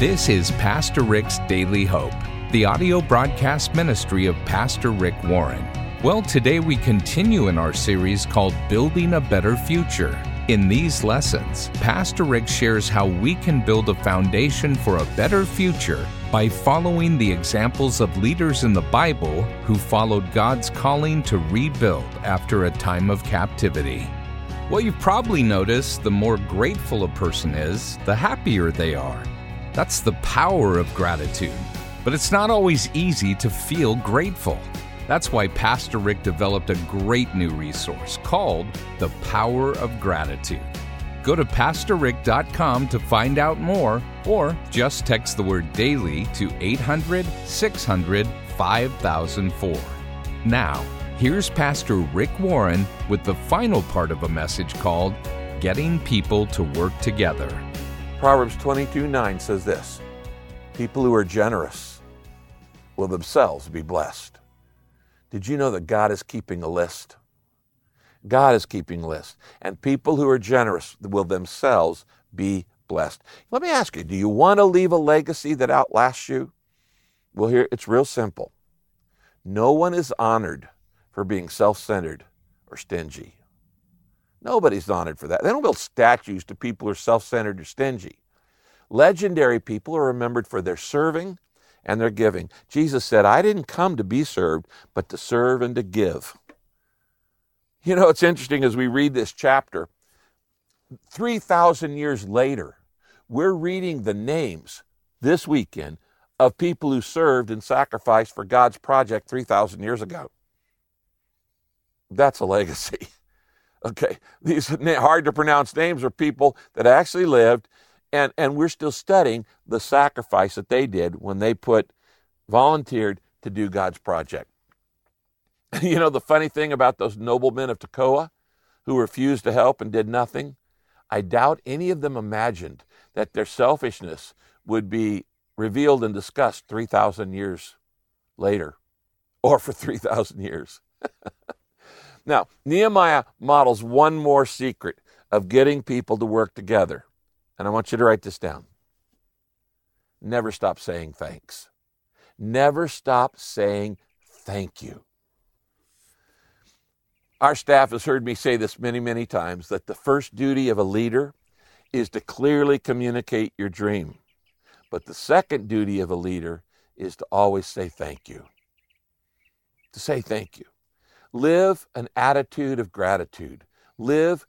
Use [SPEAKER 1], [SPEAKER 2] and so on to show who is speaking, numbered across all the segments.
[SPEAKER 1] This is Pastor Rick's Daily Hope, the audio broadcast ministry of Pastor Rick Warren. Well, today we continue in our series called Building a Better Future. In these lessons, Pastor Rick shares how we can build a foundation for a better future by following the examples of leaders in the Bible who followed God's calling to rebuild after a time of captivity. Well, you've probably noticed the more grateful a person is, the happier they are. That's the power of gratitude. But it's not always easy to feel grateful. That's why Pastor Rick developed a great new resource called The Power of Gratitude. Go to PastorRick.com to find out more, or just text the word daily to 800 600 5004. Now, here's Pastor Rick Warren with the final part of a message called Getting People to Work Together.
[SPEAKER 2] Proverbs 22 9 says this People who are generous will themselves be blessed. Did you know that God is keeping a list? God is keeping a list. And people who are generous will themselves be blessed. Let me ask you do you want to leave a legacy that outlasts you? Well, here it's real simple. No one is honored for being self centered or stingy. Nobody's honored for that. They don't build statues to people who are self centered or stingy. Legendary people are remembered for their serving and their giving. Jesus said, I didn't come to be served, but to serve and to give. You know, it's interesting as we read this chapter, 3,000 years later, we're reading the names this weekend of people who served and sacrificed for God's project 3,000 years ago. That's a legacy. Okay, these hard to pronounce names are people that actually lived, and, and we're still studying the sacrifice that they did when they put volunteered to do God's project. You know, the funny thing about those noblemen of Tekoa who refused to help and did nothing, I doubt any of them imagined that their selfishness would be revealed and discussed 3,000 years later or for 3,000 years. Now, Nehemiah models one more secret of getting people to work together. And I want you to write this down. Never stop saying thanks. Never stop saying thank you. Our staff has heard me say this many, many times that the first duty of a leader is to clearly communicate your dream. But the second duty of a leader is to always say thank you. To say thank you. Live an attitude of gratitude. Live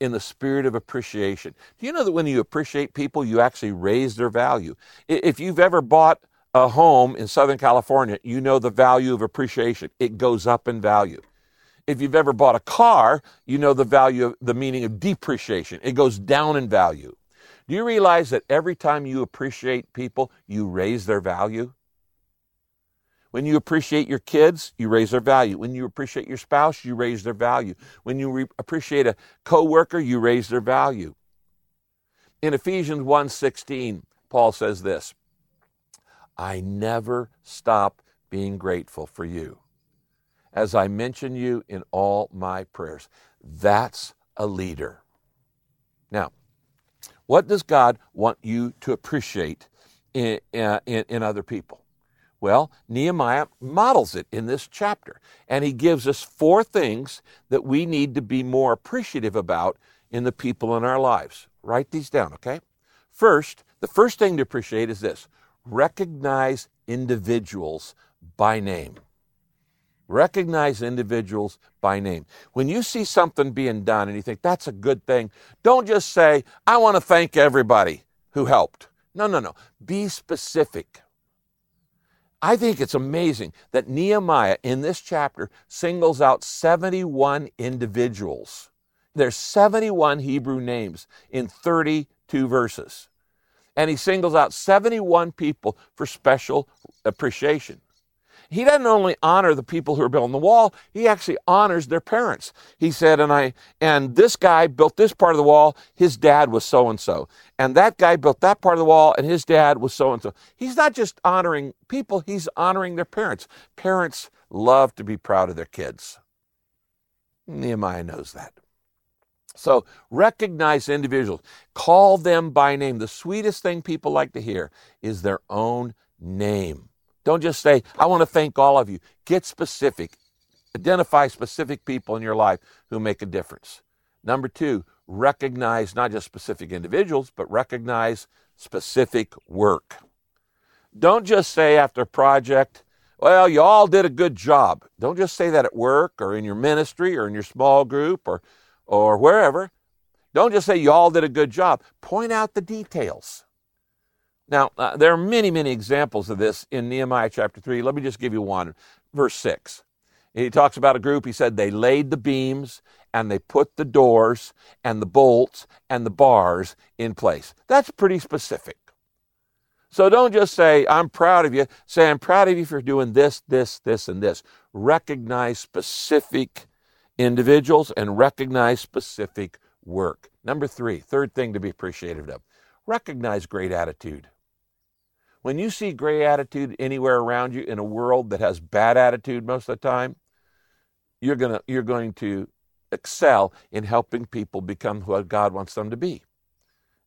[SPEAKER 2] in the spirit of appreciation. Do you know that when you appreciate people, you actually raise their value? If you've ever bought a home in Southern California, you know the value of appreciation. It goes up in value. If you've ever bought a car, you know the value of the meaning of depreciation. It goes down in value. Do you realize that every time you appreciate people, you raise their value? When you appreciate your kids, you raise their value. When you appreciate your spouse, you raise their value. When you re- appreciate a coworker, you raise their value. In Ephesians 1:16, Paul says this, I never stop being grateful for you as I mention you in all my prayers. That's a leader. Now, what does God want you to appreciate in, uh, in, in other people? Well, Nehemiah models it in this chapter, and he gives us four things that we need to be more appreciative about in the people in our lives. Write these down, okay? First, the first thing to appreciate is this recognize individuals by name. Recognize individuals by name. When you see something being done and you think that's a good thing, don't just say, I want to thank everybody who helped. No, no, no. Be specific. I think it's amazing that Nehemiah in this chapter singles out 71 individuals. There's 71 Hebrew names in 32 verses. And he singles out 71 people for special appreciation he doesn't only honor the people who are building the wall, he actually honors their parents. He said, and I and this guy built this part of the wall, his dad was so and so. And that guy built that part of the wall, and his dad was so and so. He's not just honoring people, he's honoring their parents. Parents love to be proud of their kids. Nehemiah knows that. So recognize individuals, call them by name. The sweetest thing people like to hear is their own name. Don't just say, I want to thank all of you. Get specific. Identify specific people in your life who make a difference. Number two, recognize not just specific individuals, but recognize specific work. Don't just say after a project, well, you all did a good job. Don't just say that at work or in your ministry or in your small group or, or wherever. Don't just say you all did a good job. Point out the details. Now, uh, there are many, many examples of this in Nehemiah chapter 3. Let me just give you one. Verse 6. He talks about a group. He said they laid the beams and they put the doors and the bolts and the bars in place. That's pretty specific. So don't just say, I'm proud of you. Say, I'm proud of you for doing this, this, this, and this. Recognize specific individuals and recognize specific work. Number three, third thing to be appreciative of recognize great attitude. When you see great attitude anywhere around you in a world that has bad attitude most of the time, you're, gonna, you're going to excel in helping people become what God wants them to be.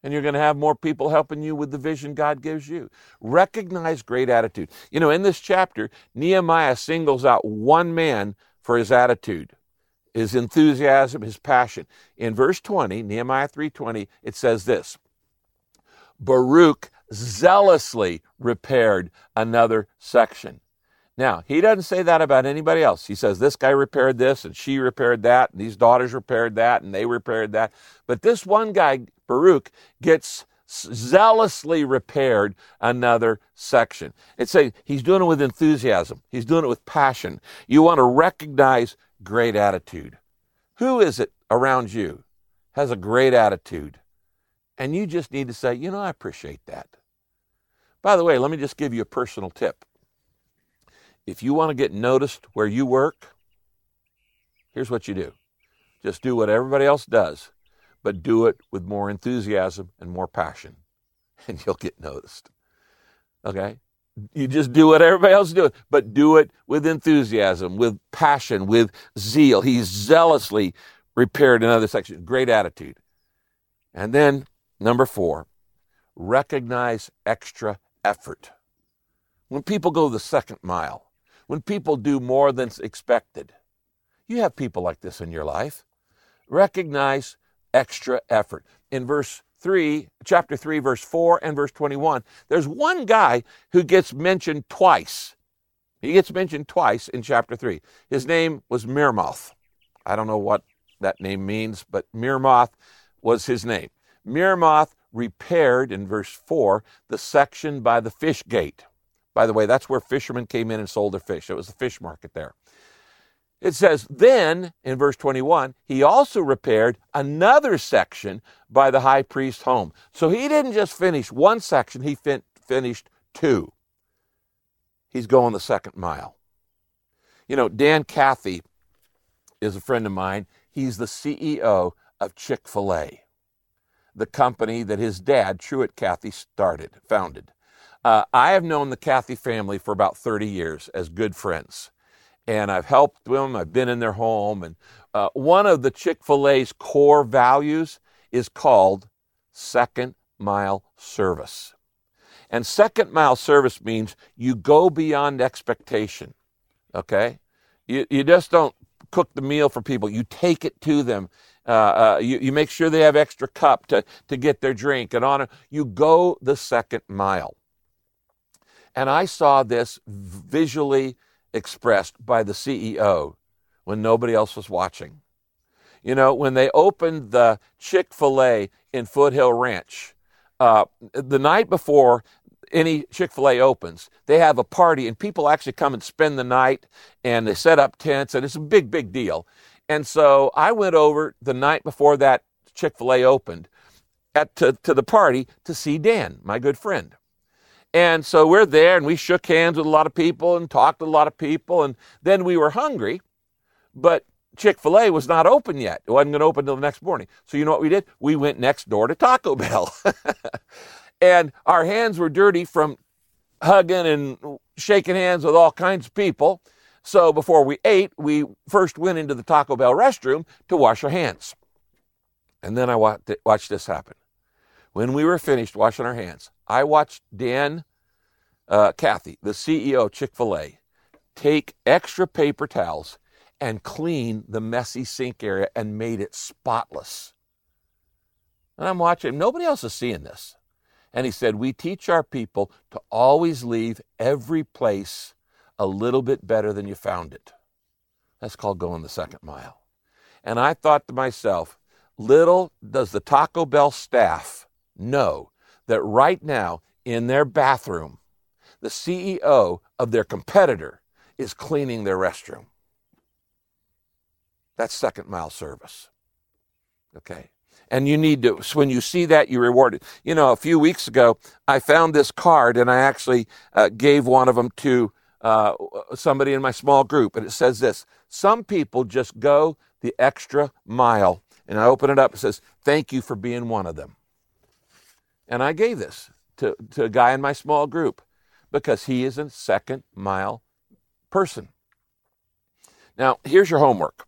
[SPEAKER 2] And you're going to have more people helping you with the vision God gives you. Recognize great attitude. You know, in this chapter, Nehemiah singles out one man for his attitude, his enthusiasm, his passion. In verse 20, Nehemiah 3:20, it says this: Baruch zealously repaired another section. Now, he doesn't say that about anybody else. He says this guy repaired this and she repaired that and these daughters repaired that and they repaired that. But this one guy, Baruch, gets zealously repaired another section. It's saying he's doing it with enthusiasm. He's doing it with passion. You want to recognize great attitude. Who is it around you has a great attitude? And you just need to say, you know, I appreciate that. By the way, let me just give you a personal tip. If you want to get noticed where you work, here's what you do just do what everybody else does, but do it with more enthusiasm and more passion, and you'll get noticed. Okay? You just do what everybody else doing, but do it with enthusiasm, with passion, with zeal. He zealously repaired another section. Great attitude. And then, number four, recognize extra effort. When people go the second mile, when people do more than expected. You have people like this in your life. Recognize extra effort. In verse 3, chapter 3, verse 4 and verse 21, there's one guy who gets mentioned twice. He gets mentioned twice in chapter 3. His name was Meremoth. I don't know what that name means, but Meremoth was his name. Meremoth repaired, in verse 4, the section by the fish gate. By the way, that's where fishermen came in and sold their fish. It was the fish market there. It says, then in verse 21, he also repaired another section by the high priest's home. So he didn't just finish one section, he fin- finished two. He's going the second mile. You know, Dan Cathy is a friend of mine. He's the CEO of Chick fil A, the company that his dad, Truett Cathy, started, founded. Uh, I have known the Cathy family for about 30 years as good friends. And I've helped them, I've been in their home. And uh, one of the Chick fil A's core values is called second mile service. And second mile service means you go beyond expectation. Okay? You, you just don't cook the meal for people, you take it to them. Uh, uh, you, you make sure they have extra cup to, to get their drink and on. You go the second mile. And I saw this visually expressed by the CEO when nobody else was watching. You know, when they opened the Chick fil A in Foothill Ranch, uh, the night before any Chick fil A opens, they have a party and people actually come and spend the night and they set up tents and it's a big, big deal. And so I went over the night before that Chick fil A opened at, to, to the party to see Dan, my good friend. And so we're there and we shook hands with a lot of people and talked to a lot of people. And then we were hungry, but Chick fil A was not open yet. It wasn't going to open until the next morning. So you know what we did? We went next door to Taco Bell. and our hands were dirty from hugging and shaking hands with all kinds of people. So before we ate, we first went into the Taco Bell restroom to wash our hands. And then I watched, this happen. When we were finished washing our hands, I watched Dan uh, Cathy, the CEO of Chick fil A, take extra paper towels and clean the messy sink area and made it spotless. And I'm watching, nobody else is seeing this. And he said, We teach our people to always leave every place a little bit better than you found it. That's called going the second mile. And I thought to myself, little does the Taco Bell staff know that right now in their bathroom, the CEO of their competitor is cleaning their restroom. That's second mile service. Okay. And you need to, so when you see that, you reward it. You know, a few weeks ago, I found this card and I actually uh, gave one of them to uh, somebody in my small group. And it says this Some people just go the extra mile. And I open it up, it says, Thank you for being one of them. And I gave this to, to a guy in my small group because he is a second mile person. Now, here's your homework.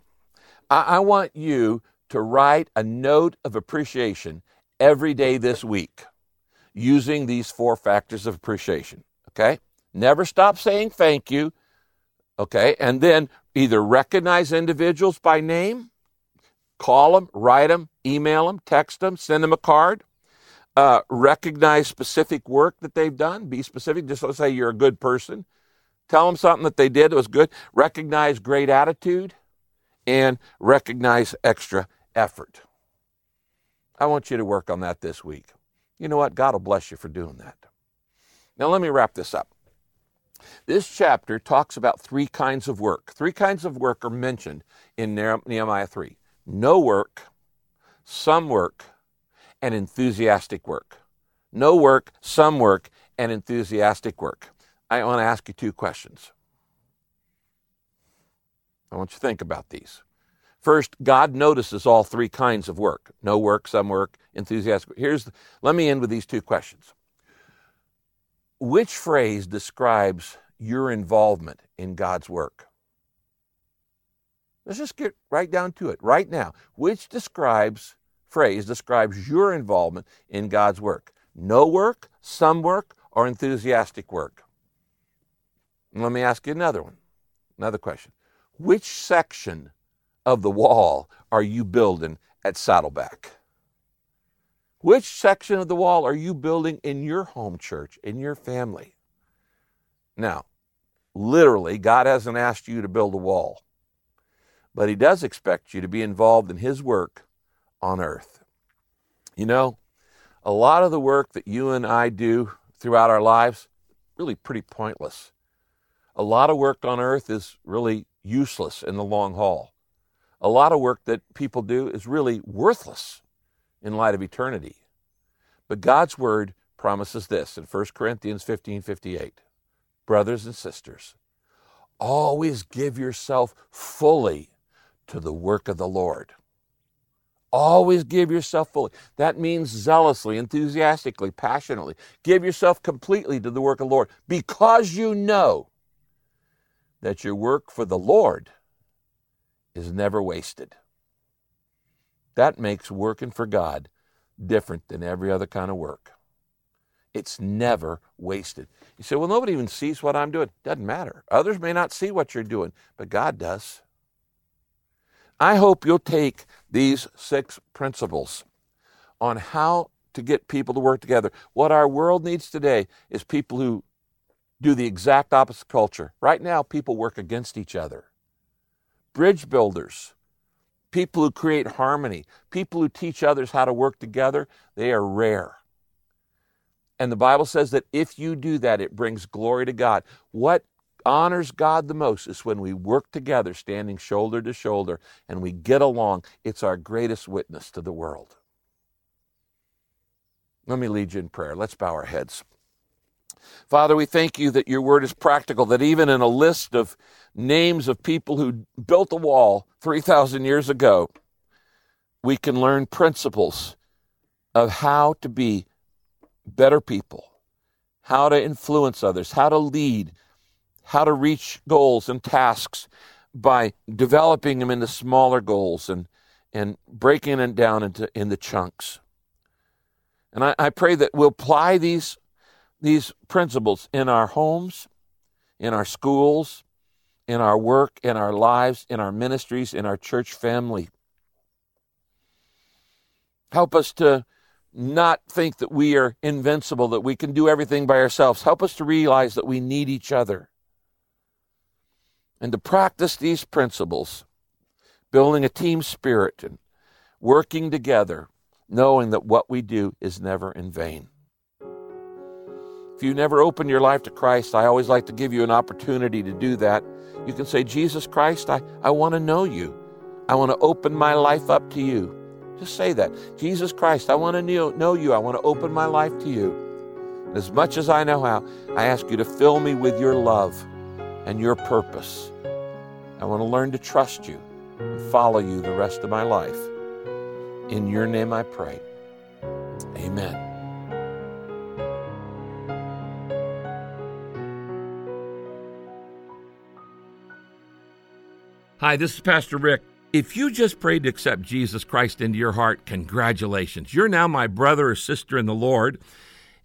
[SPEAKER 2] I, I want you to write a note of appreciation every day this week using these four factors of appreciation. Okay? Never stop saying thank you. Okay? And then either recognize individuals by name, call them, write them, email them, text them, send them a card. Uh, recognize specific work that they've done. Be specific. Just let's say you're a good person. Tell them something that they did that was good. Recognize great attitude and recognize extra effort. I want you to work on that this week. You know what? God will bless you for doing that. Now, let me wrap this up. This chapter talks about three kinds of work. Three kinds of work are mentioned in Nehemiah 3 no work, some work, and enthusiastic work. No work, some work, and enthusiastic work. I want to ask you two questions. I want you to think about these. First, God notices all three kinds of work no work, some work, enthusiastic. Here's, let me end with these two questions. Which phrase describes your involvement in God's work? Let's just get right down to it right now. Which describes phrase describes your involvement in God's work? No work, some work, or enthusiastic work? And let me ask you another one. Another question. Which section of the wall are you building at Saddleback? Which section of the wall are you building in your home church, in your family? Now, literally, God hasn't asked you to build a wall, but He does expect you to be involved in His work on earth. You know, a lot of the work that you and I do throughout our lives really pretty pointless. A lot of work on earth is really useless in the long haul. A lot of work that people do is really worthless in light of eternity. But God's word promises this in 1 Corinthians 15 58. Brothers and sisters, always give yourself fully to the work of the Lord. Always give yourself fully. That means zealously, enthusiastically, passionately. Give yourself completely to the work of the Lord because you know that your work for the Lord is never wasted. That makes working for God different than every other kind of work. It's never wasted. You say, well, nobody even sees what I'm doing. Doesn't matter. Others may not see what you're doing, but God does. I hope you'll take these six principles on how to get people to work together. What our world needs today is people who do the exact opposite culture. Right now, people work against each other. Bridge builders, people who create harmony, people who teach others how to work together, they are rare. And the Bible says that if you do that, it brings glory to God. What honors God the most is when we work together, standing shoulder to shoulder, and we get along. It's our greatest witness to the world. Let me lead you in prayer. Let's bow our heads. Father, we thank you that your word is practical, that even in a list of names of people who built the wall 3,000 years ago, we can learn principles of how to be better people, how to influence others, how to lead, how to reach goals and tasks by developing them into smaller goals and,
[SPEAKER 3] and breaking them down into into chunks. And I, I pray that we'll apply these these principles in our homes, in our schools, in our work, in our lives, in our ministries, in our church family. Help us to not think that we are invincible, that we can do everything by ourselves. Help us to realize that we need each other. And to practice these principles, building a team spirit and working together, knowing that what we do is never in vain. If you never opened your life to Christ, I always like to give you an opportunity to do that. You can say, Jesus Christ, I, I want to know you. I want to open my life up to you. Just say that. Jesus Christ, I want to know you. I want to open my life to you. And as much as I know how, I ask you to fill me with your love and your purpose. I want to learn to trust you and follow you the rest of my life. In your name I pray. Amen.
[SPEAKER 2] Hi, this is Pastor Rick. If you just prayed to accept Jesus Christ into your heart, congratulations. You're now my brother or sister in the Lord.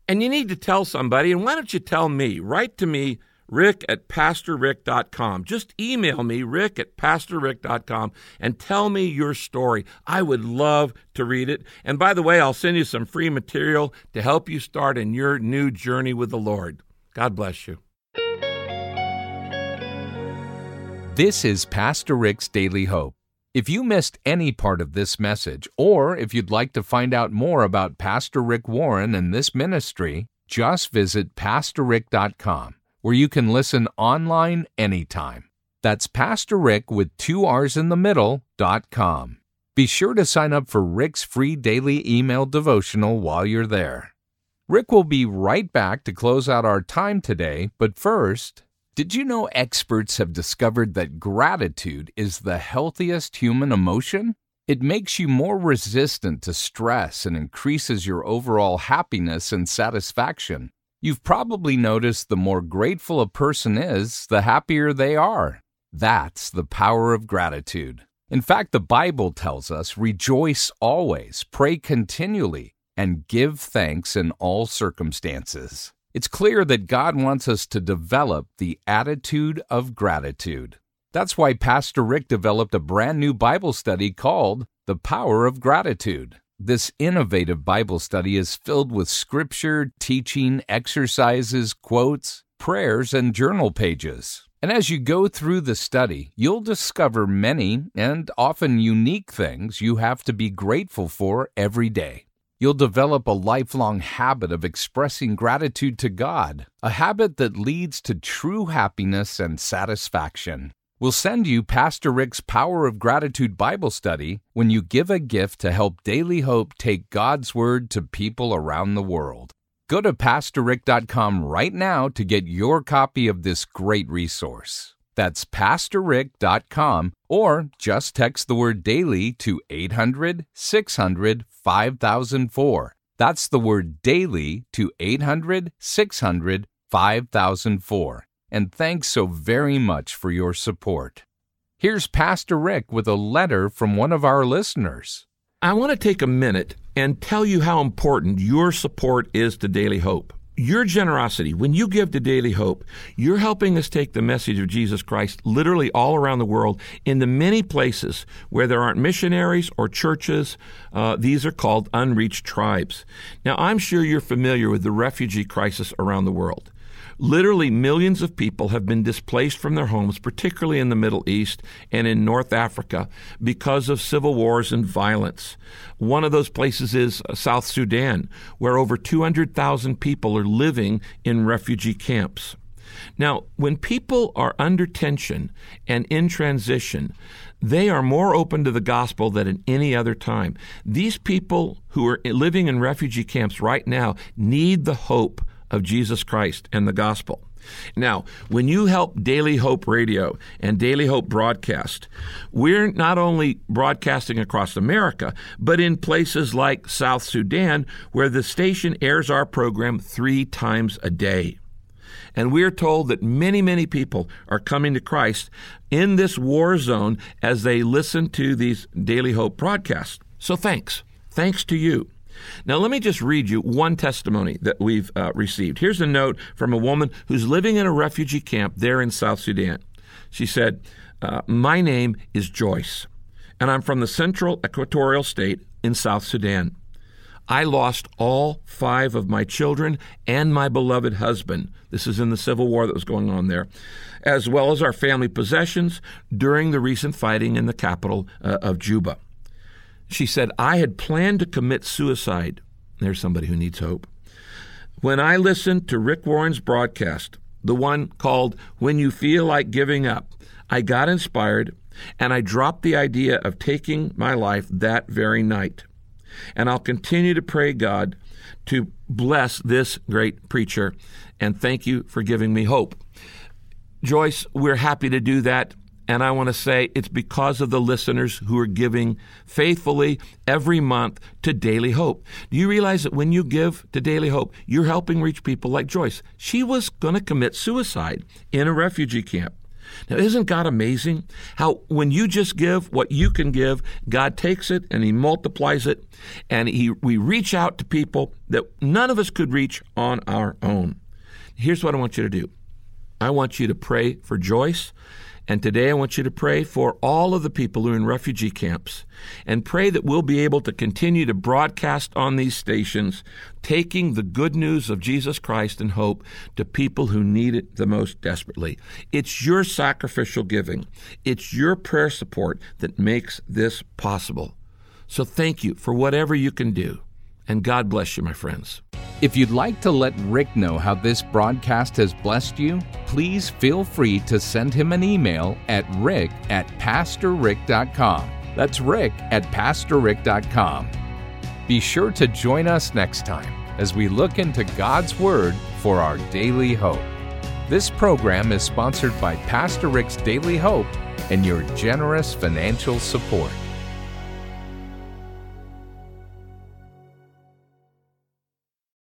[SPEAKER 2] And you need to tell somebody. And why don't you tell me? Write to me, rick at pastorrick.com. Just email me, rick at pastorrick.com, and tell me your story. I would love to read it. And by the way, I'll send you some free material to help you start in your new journey with the Lord. God bless you.
[SPEAKER 1] This is Pastor Rick's Daily Hope. If you missed any part of this message, or if you'd like to find out more about Pastor Rick Warren and this ministry, just visit PastorRick.com, where you can listen online anytime. That's Pastor Rick with two R's in the middle, dot com. Be sure to sign up for Rick's free daily email devotional while you're there. Rick will be right back to close out our time today, but first, did you know experts have discovered that gratitude is the healthiest human emotion? It makes you more resistant to stress and increases your overall happiness and satisfaction. You've probably noticed the more grateful a person is, the happier they are. That's the power of gratitude. In fact, the Bible tells us rejoice always, pray continually, and give thanks in all circumstances. It's clear that God wants us to develop the attitude of gratitude. That's why Pastor Rick developed a brand new Bible study called The Power of Gratitude. This innovative Bible study is filled with scripture, teaching, exercises, quotes, prayers, and journal pages. And as you go through the study, you'll discover many and often unique things you have to be grateful for every day. You'll develop a lifelong habit of expressing gratitude to God, a habit that leads to true happiness and satisfaction. We'll send you Pastor Rick's Power of Gratitude Bible study when you give a gift to help Daily Hope take God's Word to people around the world. Go to PastorRick.com right now to get your copy of this great resource. That's PastorRick.com or just text the word daily to 800 600 5004. That's the word daily to 800 600 5004. And thanks so very much for your support. Here's Pastor Rick with a letter from one of our listeners.
[SPEAKER 2] I want to take a minute and tell you how important your support is to Daily Hope your generosity, when you give to Daily Hope, you're helping us take the message of Jesus Christ literally all around the world in the many places where there aren't missionaries or churches. Uh, these are called unreached tribes. Now, I'm sure you're familiar with the refugee crisis around the world. Literally, millions of people have been displaced from their homes, particularly in the Middle East and in North Africa, because of civil wars and violence. One of those places is uh, South Sudan, where over 200,000 people are living in refugee camps. Now, when people are under tension and in transition, they are more open to the gospel than at any other time. These people who are living in refugee camps right now need the hope of Jesus Christ and the gospel. Now, when you help Daily Hope Radio and Daily Hope Broadcast, we're not only broadcasting across America, but in places like South Sudan, where the station airs our program three times a day. And we're told that many, many people are coming to Christ in this war zone as they listen to these Daily Hope broadcasts. So thanks. Thanks to you. Now, let me just read you one testimony that we've uh, received. Here's a note from a woman who's living in a refugee camp there in South Sudan. She said, uh, My name is Joyce, and I'm from the central equatorial state in South Sudan. I lost all five of my children and my beloved husband. This is in the civil war that was going on there, as well as our family possessions during the recent fighting in the capital uh, of Juba. She said, I had planned to commit suicide. There's somebody who needs hope. When I listened to Rick Warren's broadcast, the one called When You Feel Like Giving Up, I got inspired and I dropped the idea of taking my life that very night. And I'll continue to pray God to bless this great preacher. And thank you for giving me hope. Joyce, we're happy to do that. And I want to say it's because of the listeners who are giving faithfully every month to Daily Hope. Do you realize that when you give to Daily Hope, you're helping reach people like Joyce? She was going to commit suicide in a refugee camp. Now, isn't God amazing? How when you just give what you can give, God takes it and He multiplies it, and He we reach out to people that none of us could reach on our own. Here's what I want you to do. I want you to pray for Joyce. And today I want you to pray for all of the people who are in refugee camps and pray that we'll be able to continue to broadcast on these stations, taking the good news of Jesus Christ and hope to people who need it the most desperately. It's your sacrificial giving, it's your prayer support that makes this possible. So thank you for whatever you can do. And God bless you, my friends.
[SPEAKER 1] If you'd like to let Rick know how this broadcast has blessed you, please feel free to send him an email at rick at pastorrick.com. That's rick at pastorrick.com. Be sure to join us next time as we look into God's Word for our daily hope. This program is sponsored by Pastor Rick's Daily Hope and your generous financial support.